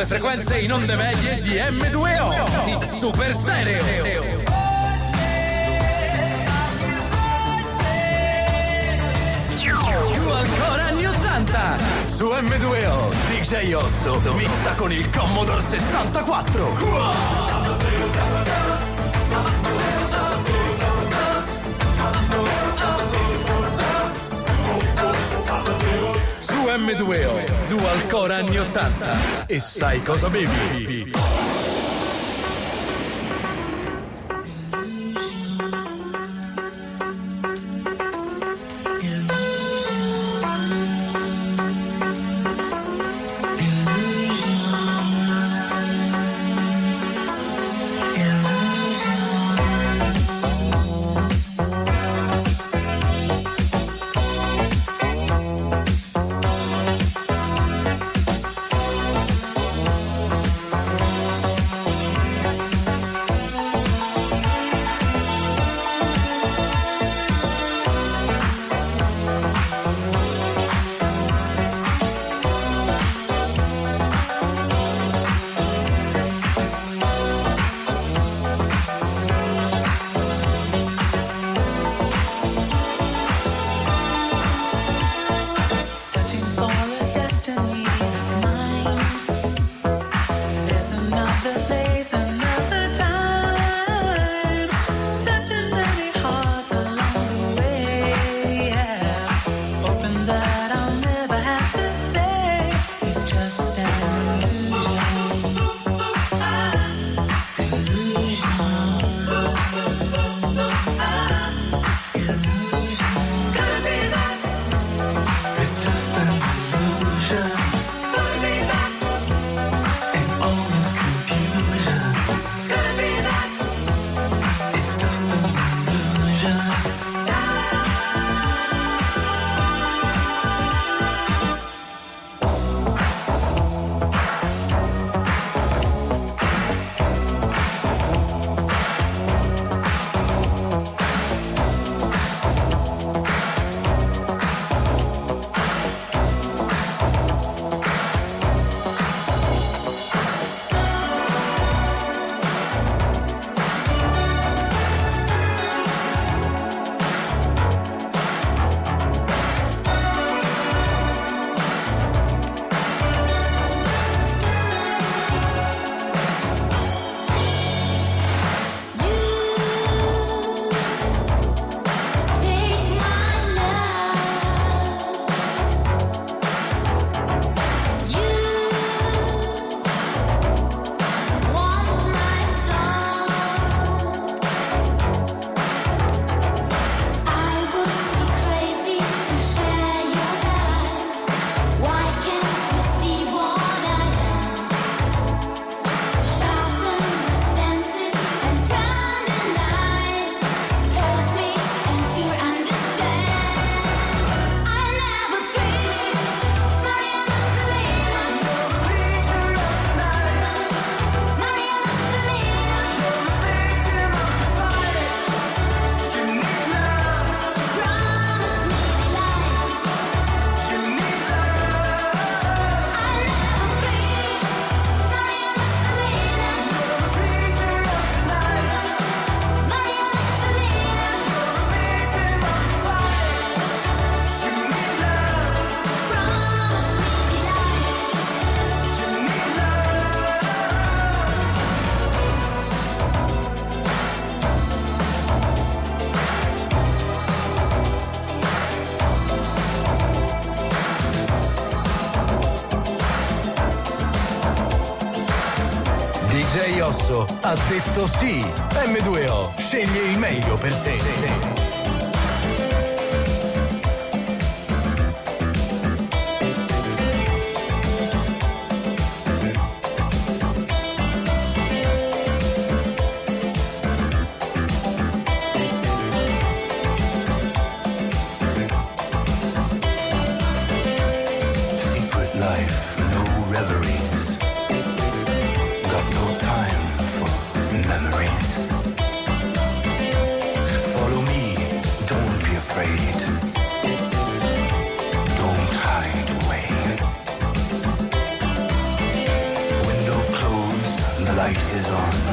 sulle frequenze in onde medie di M2O, Super Stereo. Più ancora anni 80 su M2O, DJ Osso mixa con il Commodore 64. Wow! M2O, Dual Core anni 80. E sai cosa bevi? sì, M2O. light is on.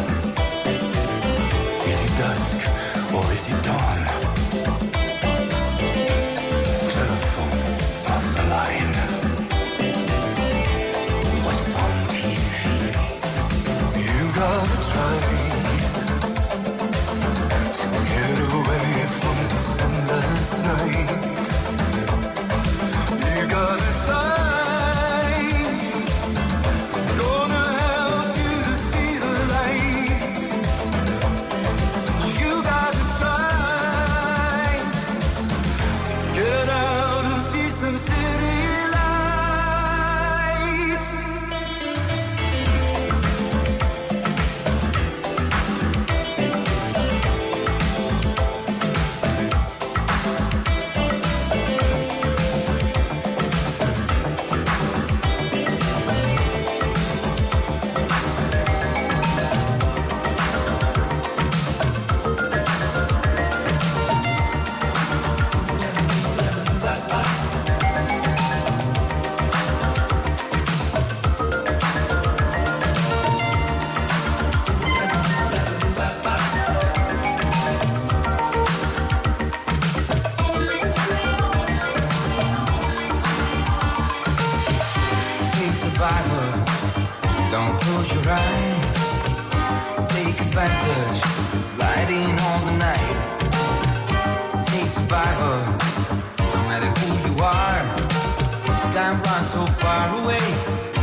time run so far away,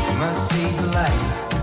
you must see the light.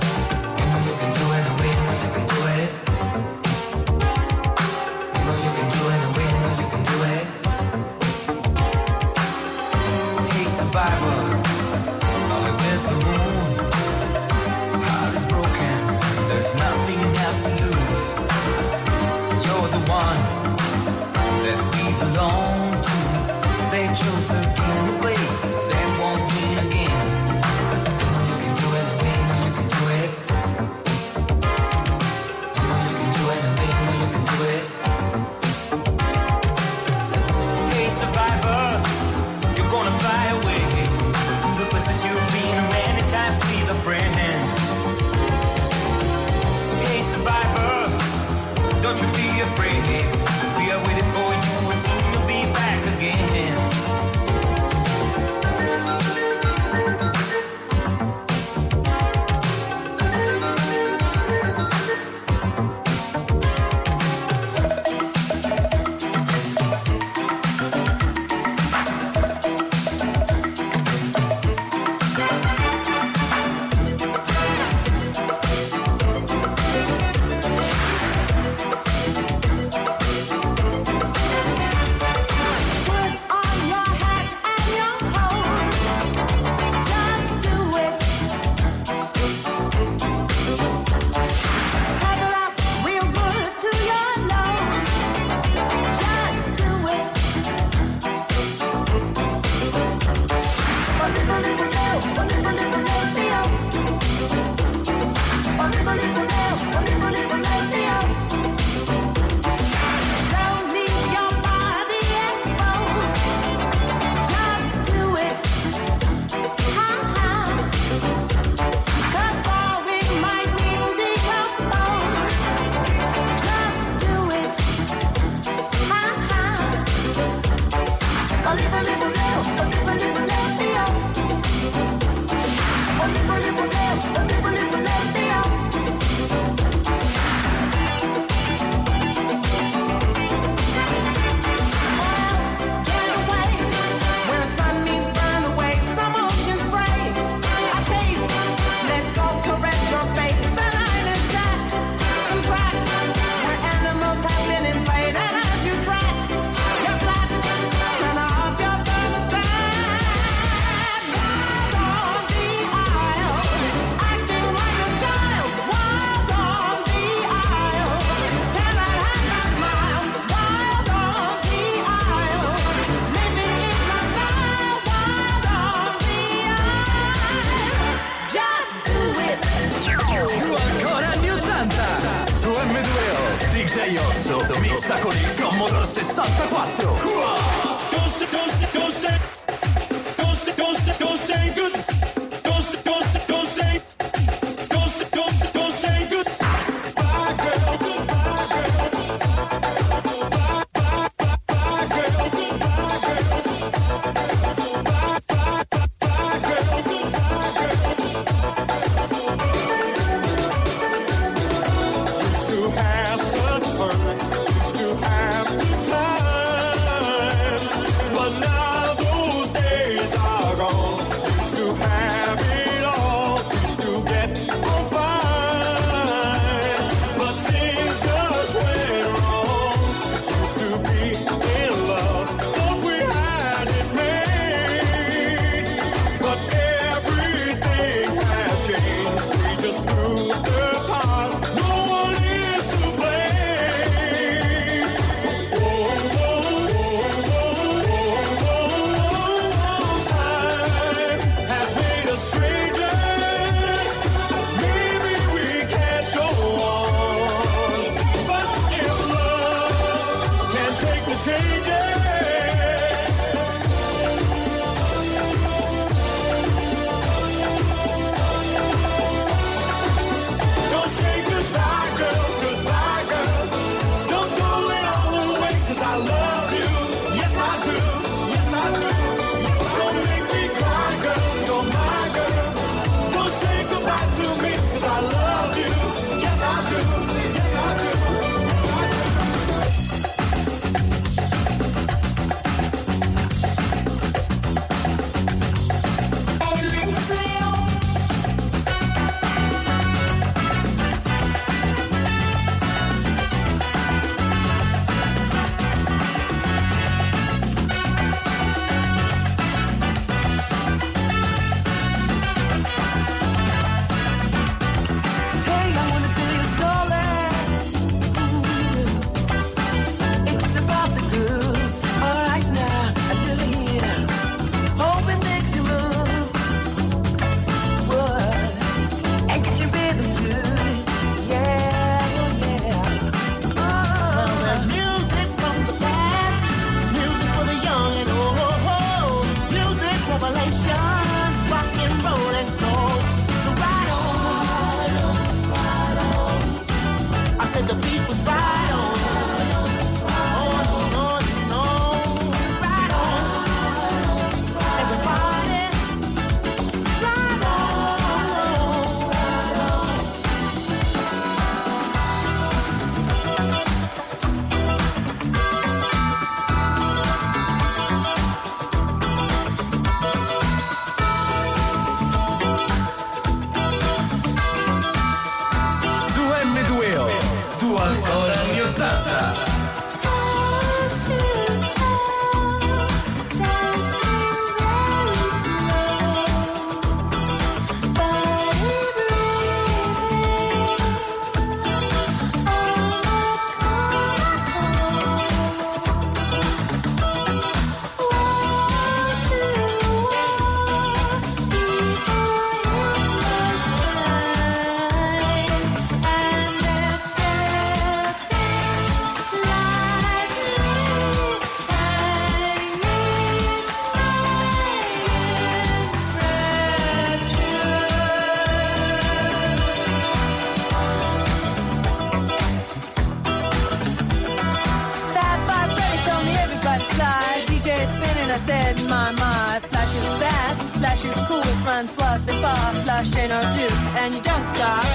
Far, flush ain't. And you don't stop,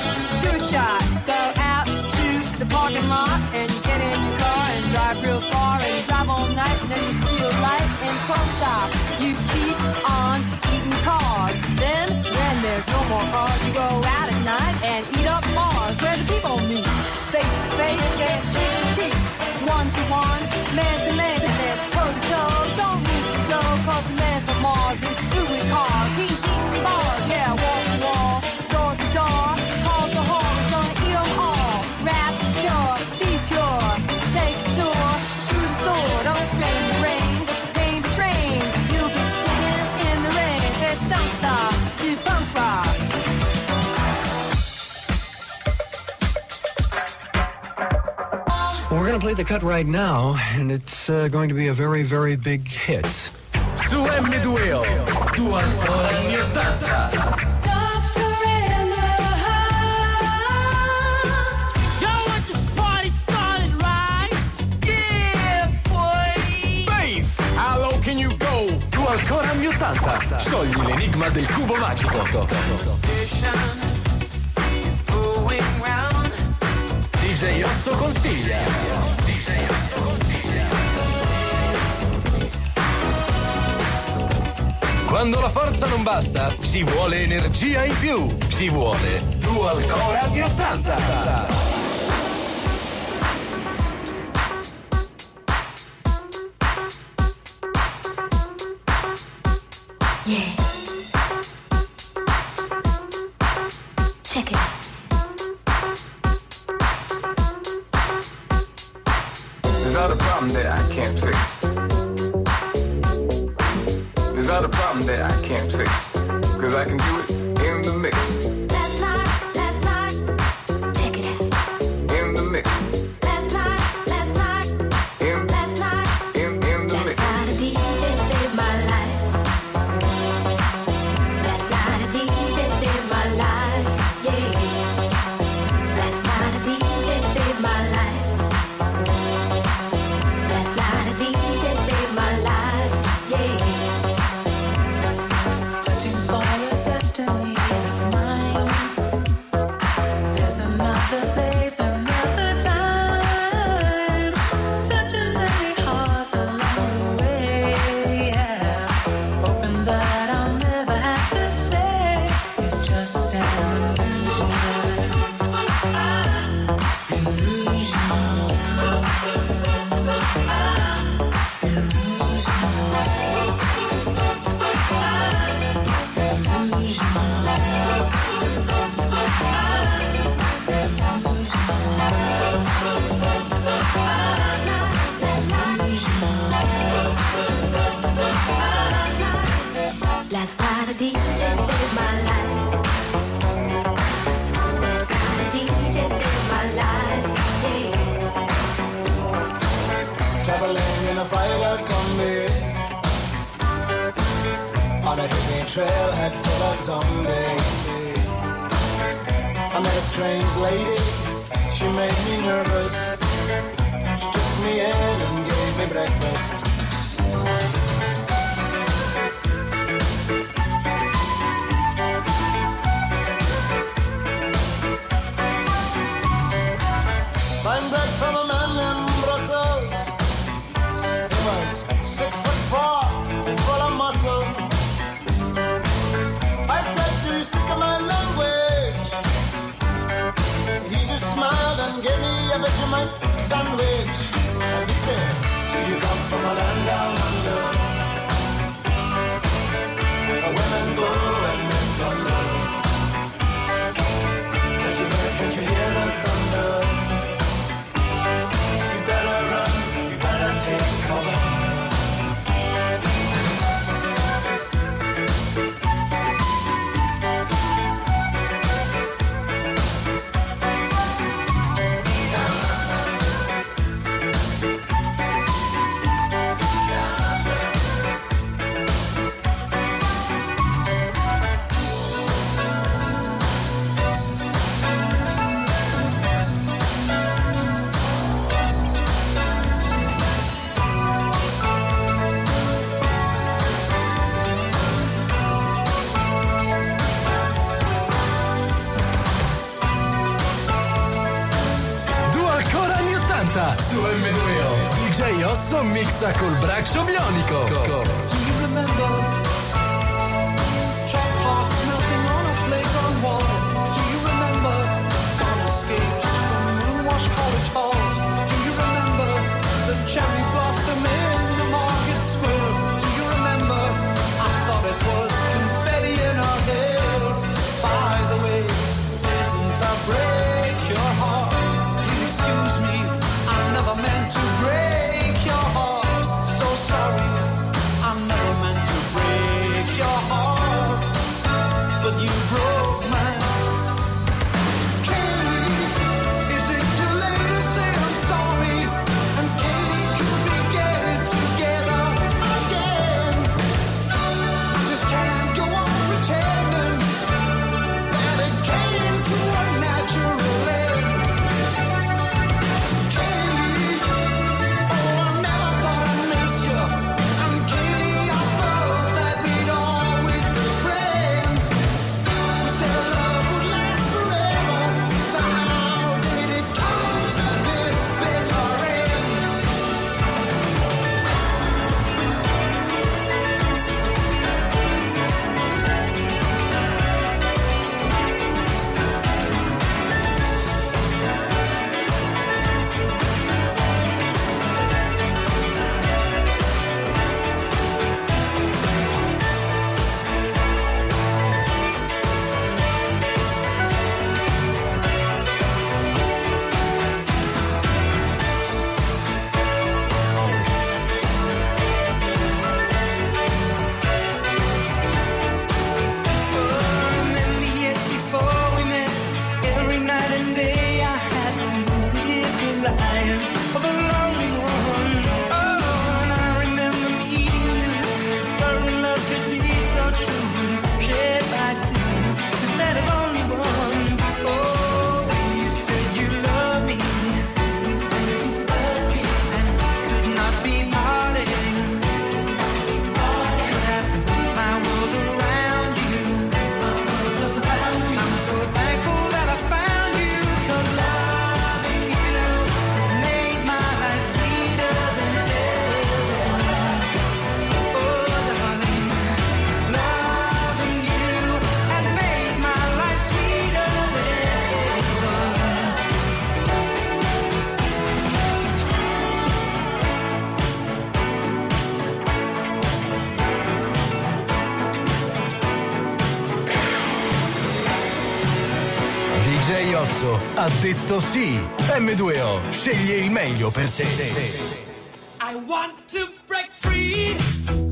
sure shot. Go out to the parking lot and get in your car and drive real far and drive all night. And then you see a light and don't stop. You keep on eating cars. Then, when there's no more cars, you go out at night and eat up bars where the people meet. Face to face, get cheek. One to one, man to man, going to play the cut right now, and it's uh, going to be a very, very big hit. Su M2O, tu ancora anni 80. Yo, let this party started right. Yeah, boy. Bass, how low can you go? Tu ancora anni 80. Sciogli l'enigma del cubo magico. DJ Osso consiglia. DJ Osso consiglia. Quando la forza non basta, ci vuole energia in più. Ci vuole tu ancora anni 80. someday. I met a strange lady, she made me nervous. She took me in and gave me breakfast. Passa col braccio bionico. ha detto sì. M2O sceglie il meglio per te. I want to break free.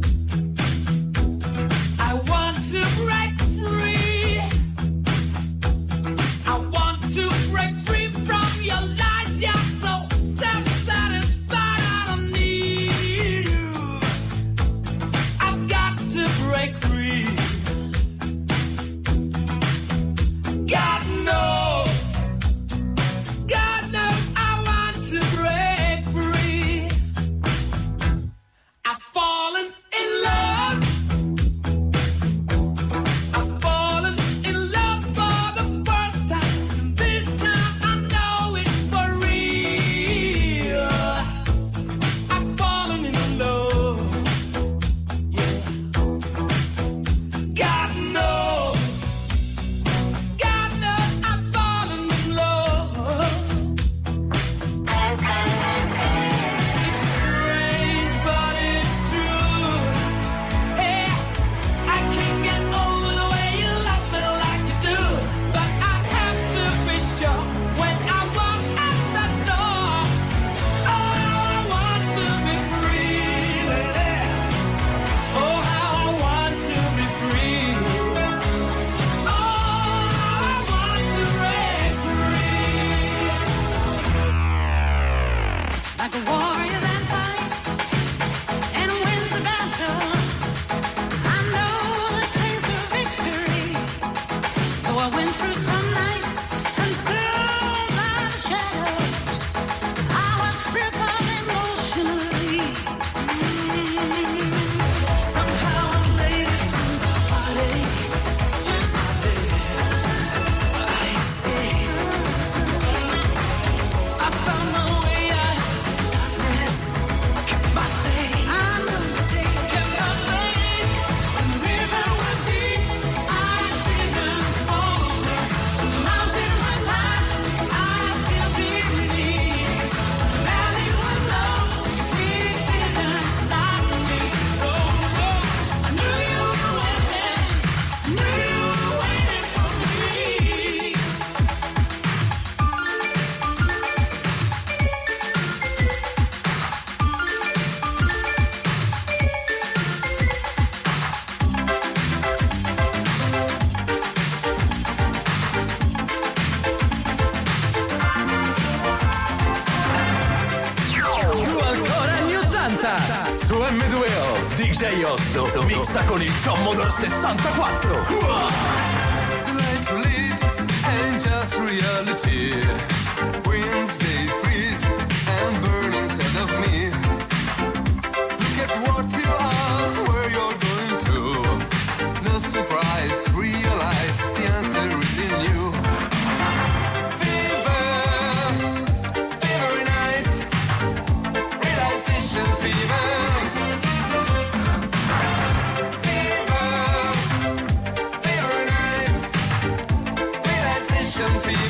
passion for you.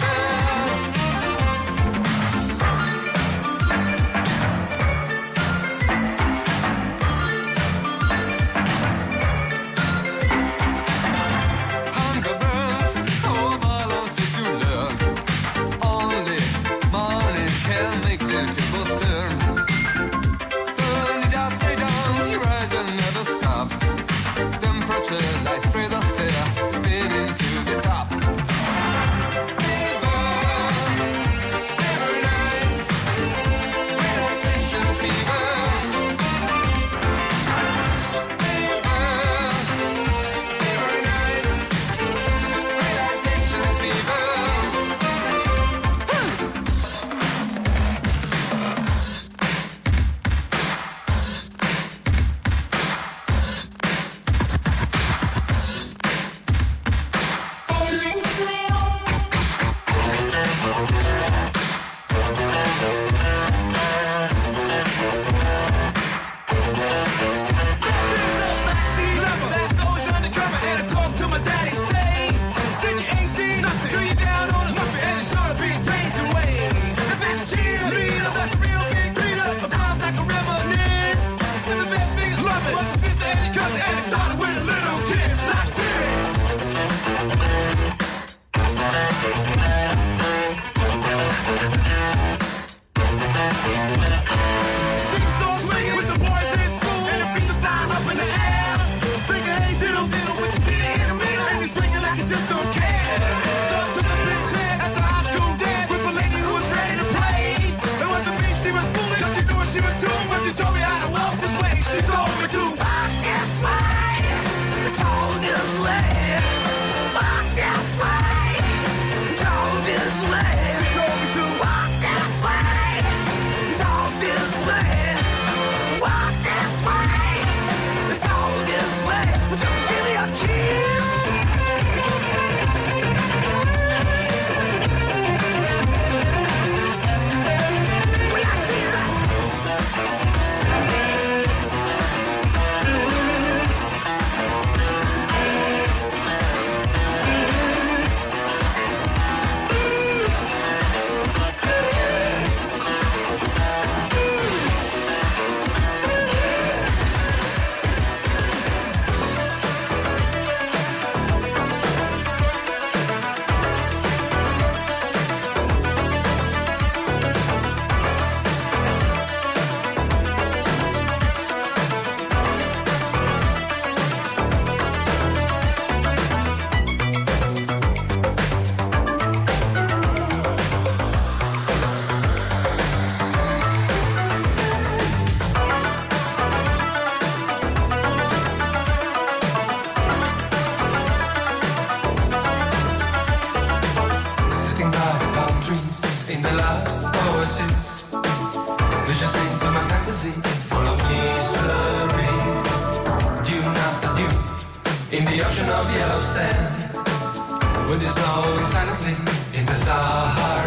just don't care. in the ocean of yellow sand, wind is blowing silently in the Sahara.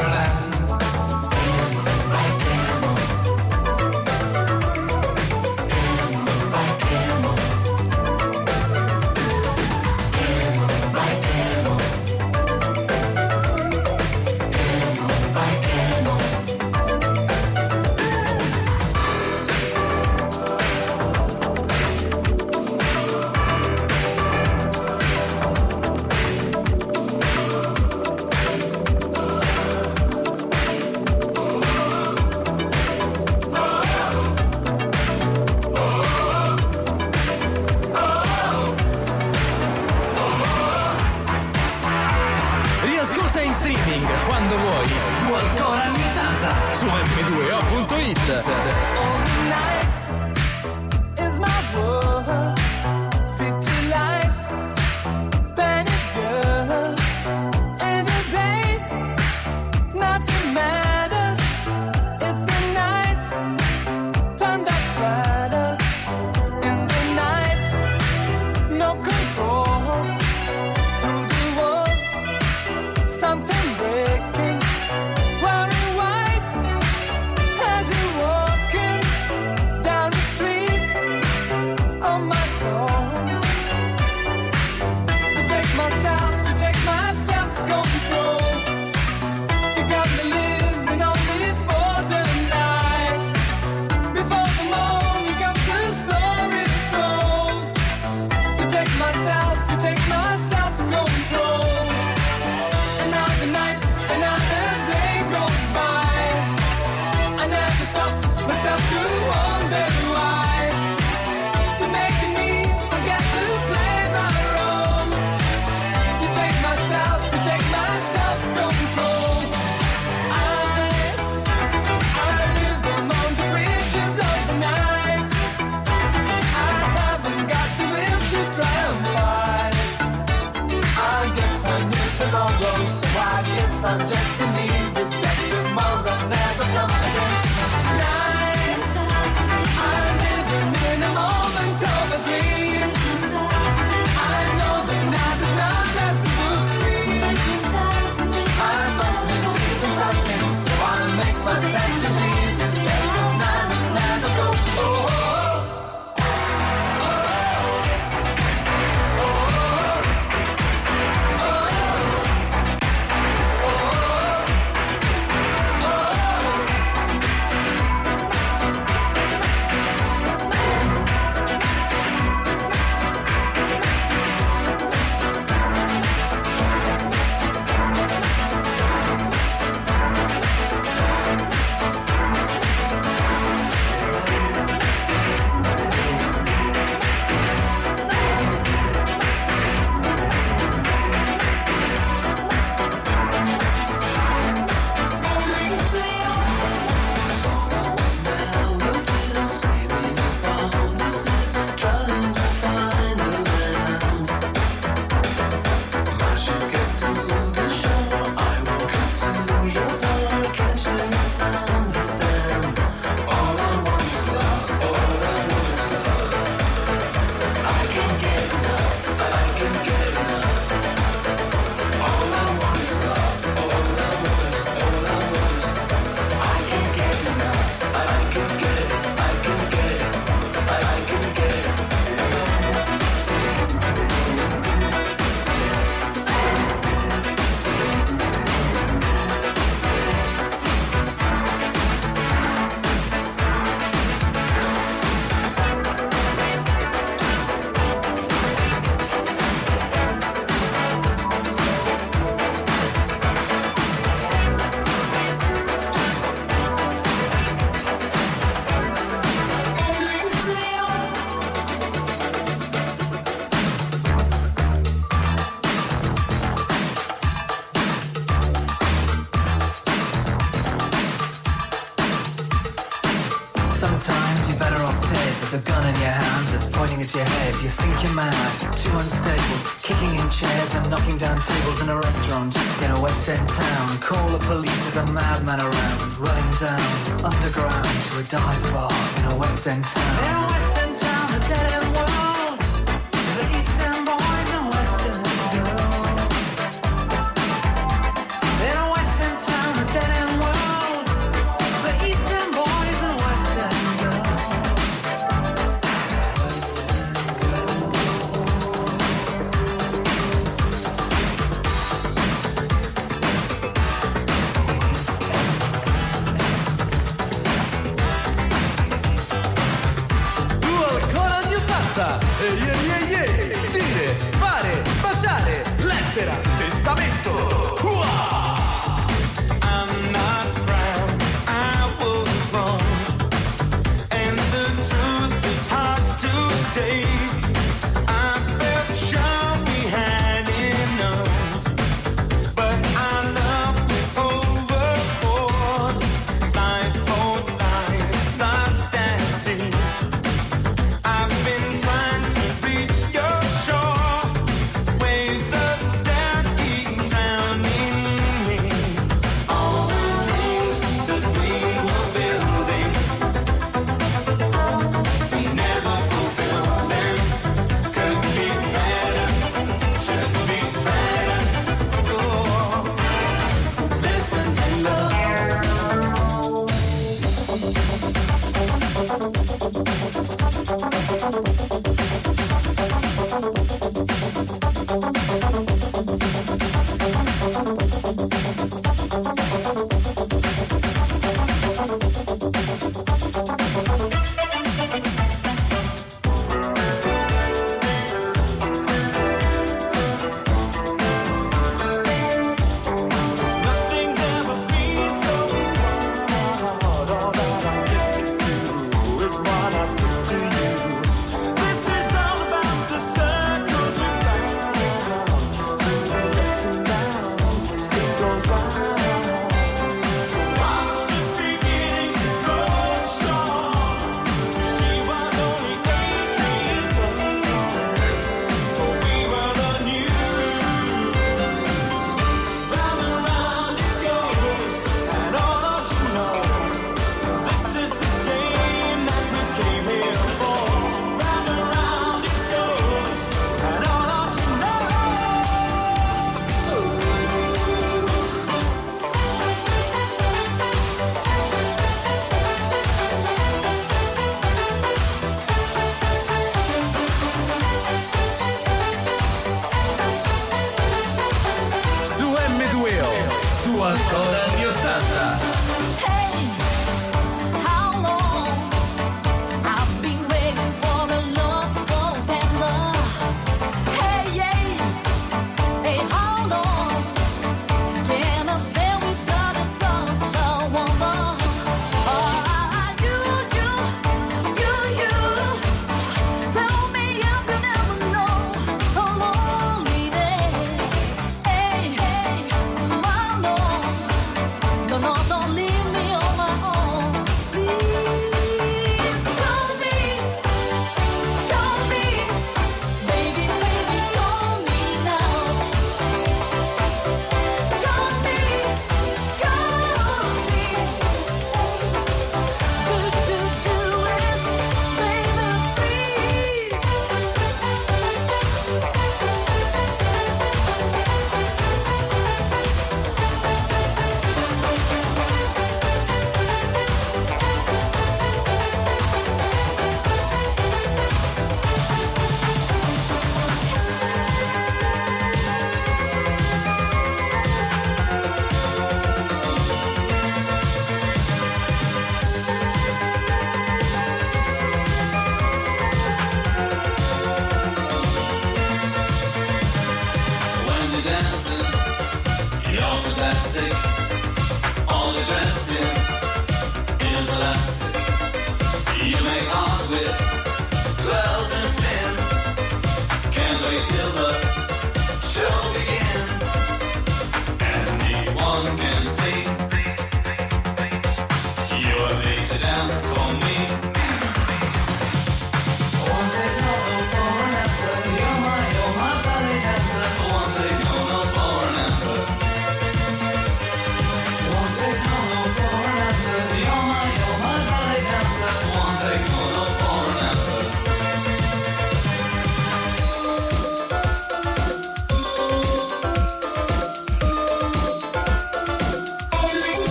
friends.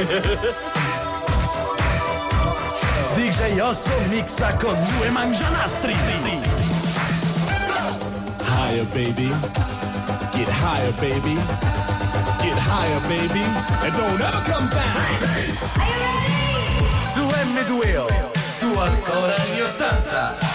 DJ Osso mixa con due mangianastri. Higher baby, get higher baby, get higher baby, and don't ever come down. Are you ready? Su M2O, tu ancora gli 80.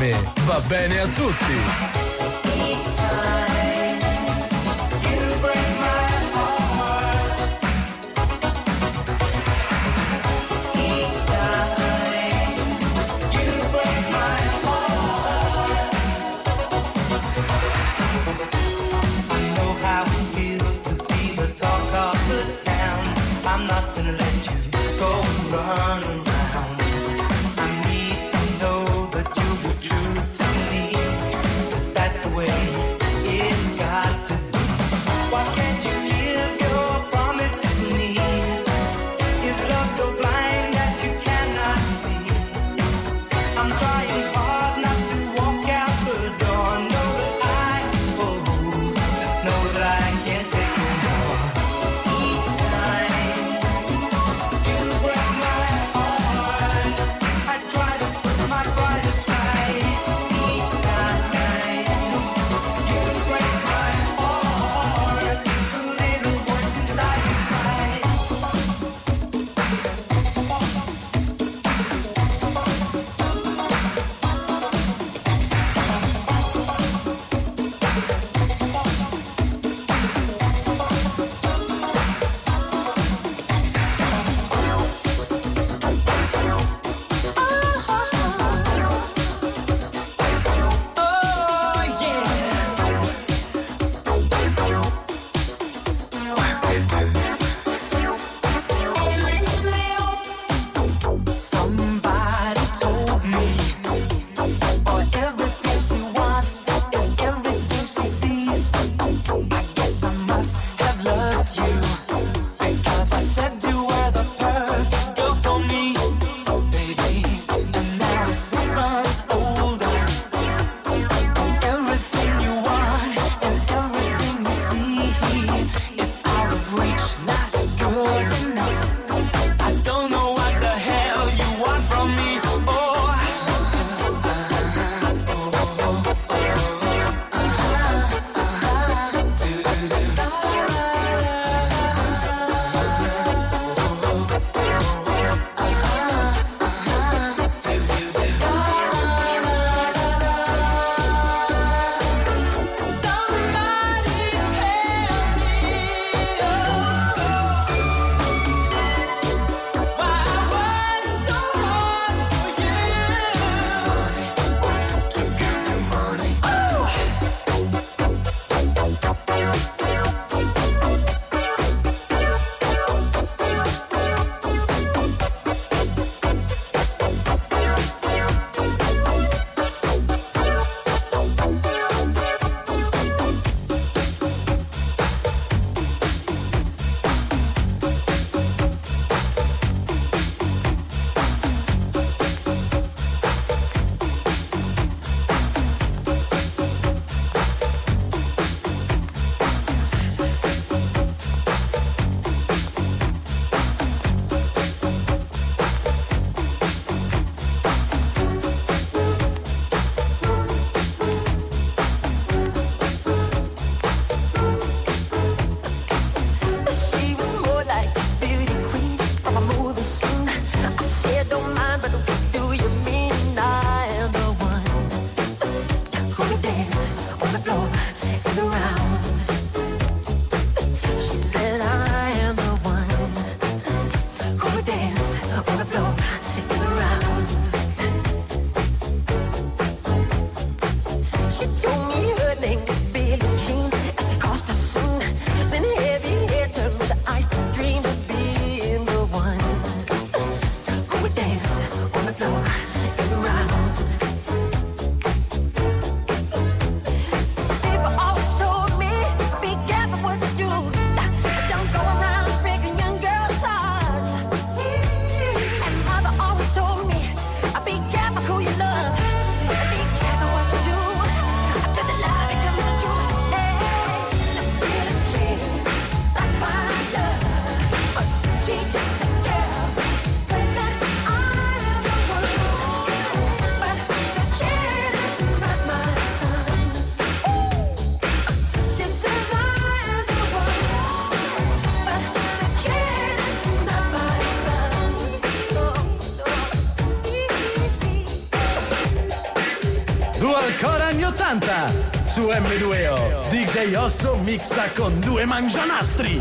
me va bene a tutti. had to Sempre Dueo. DJ Osso mixa con due mangianastri.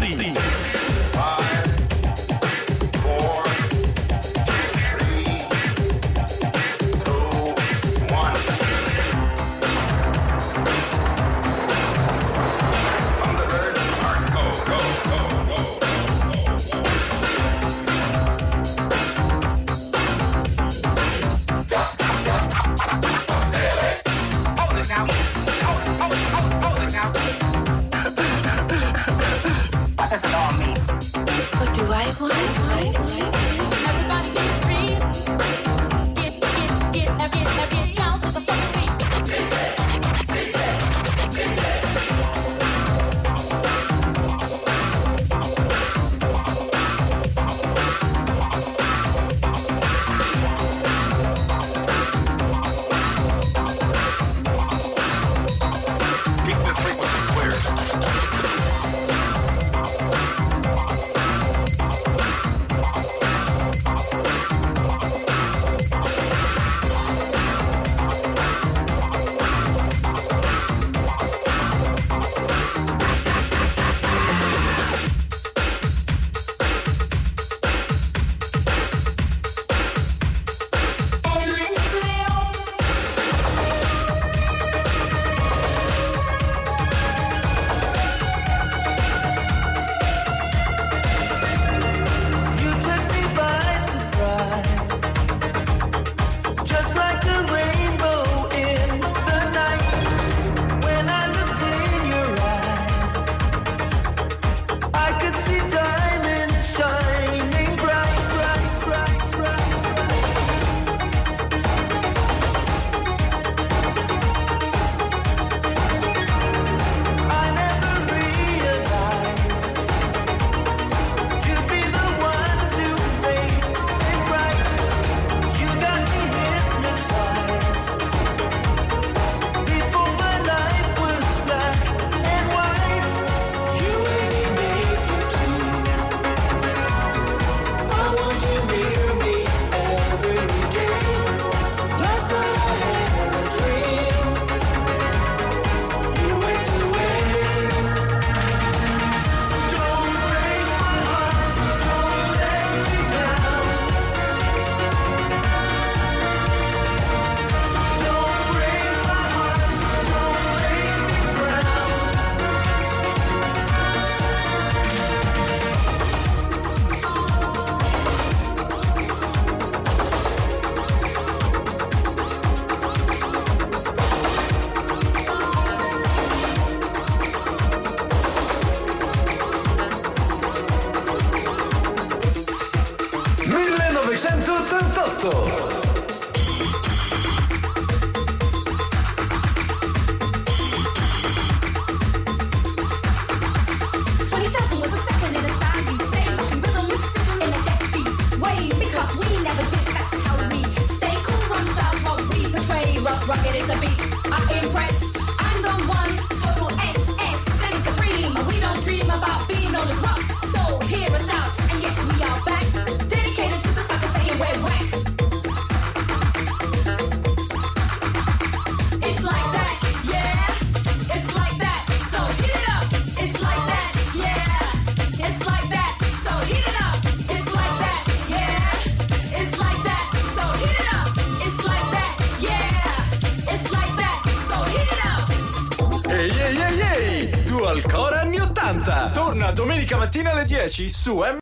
dzieci sułem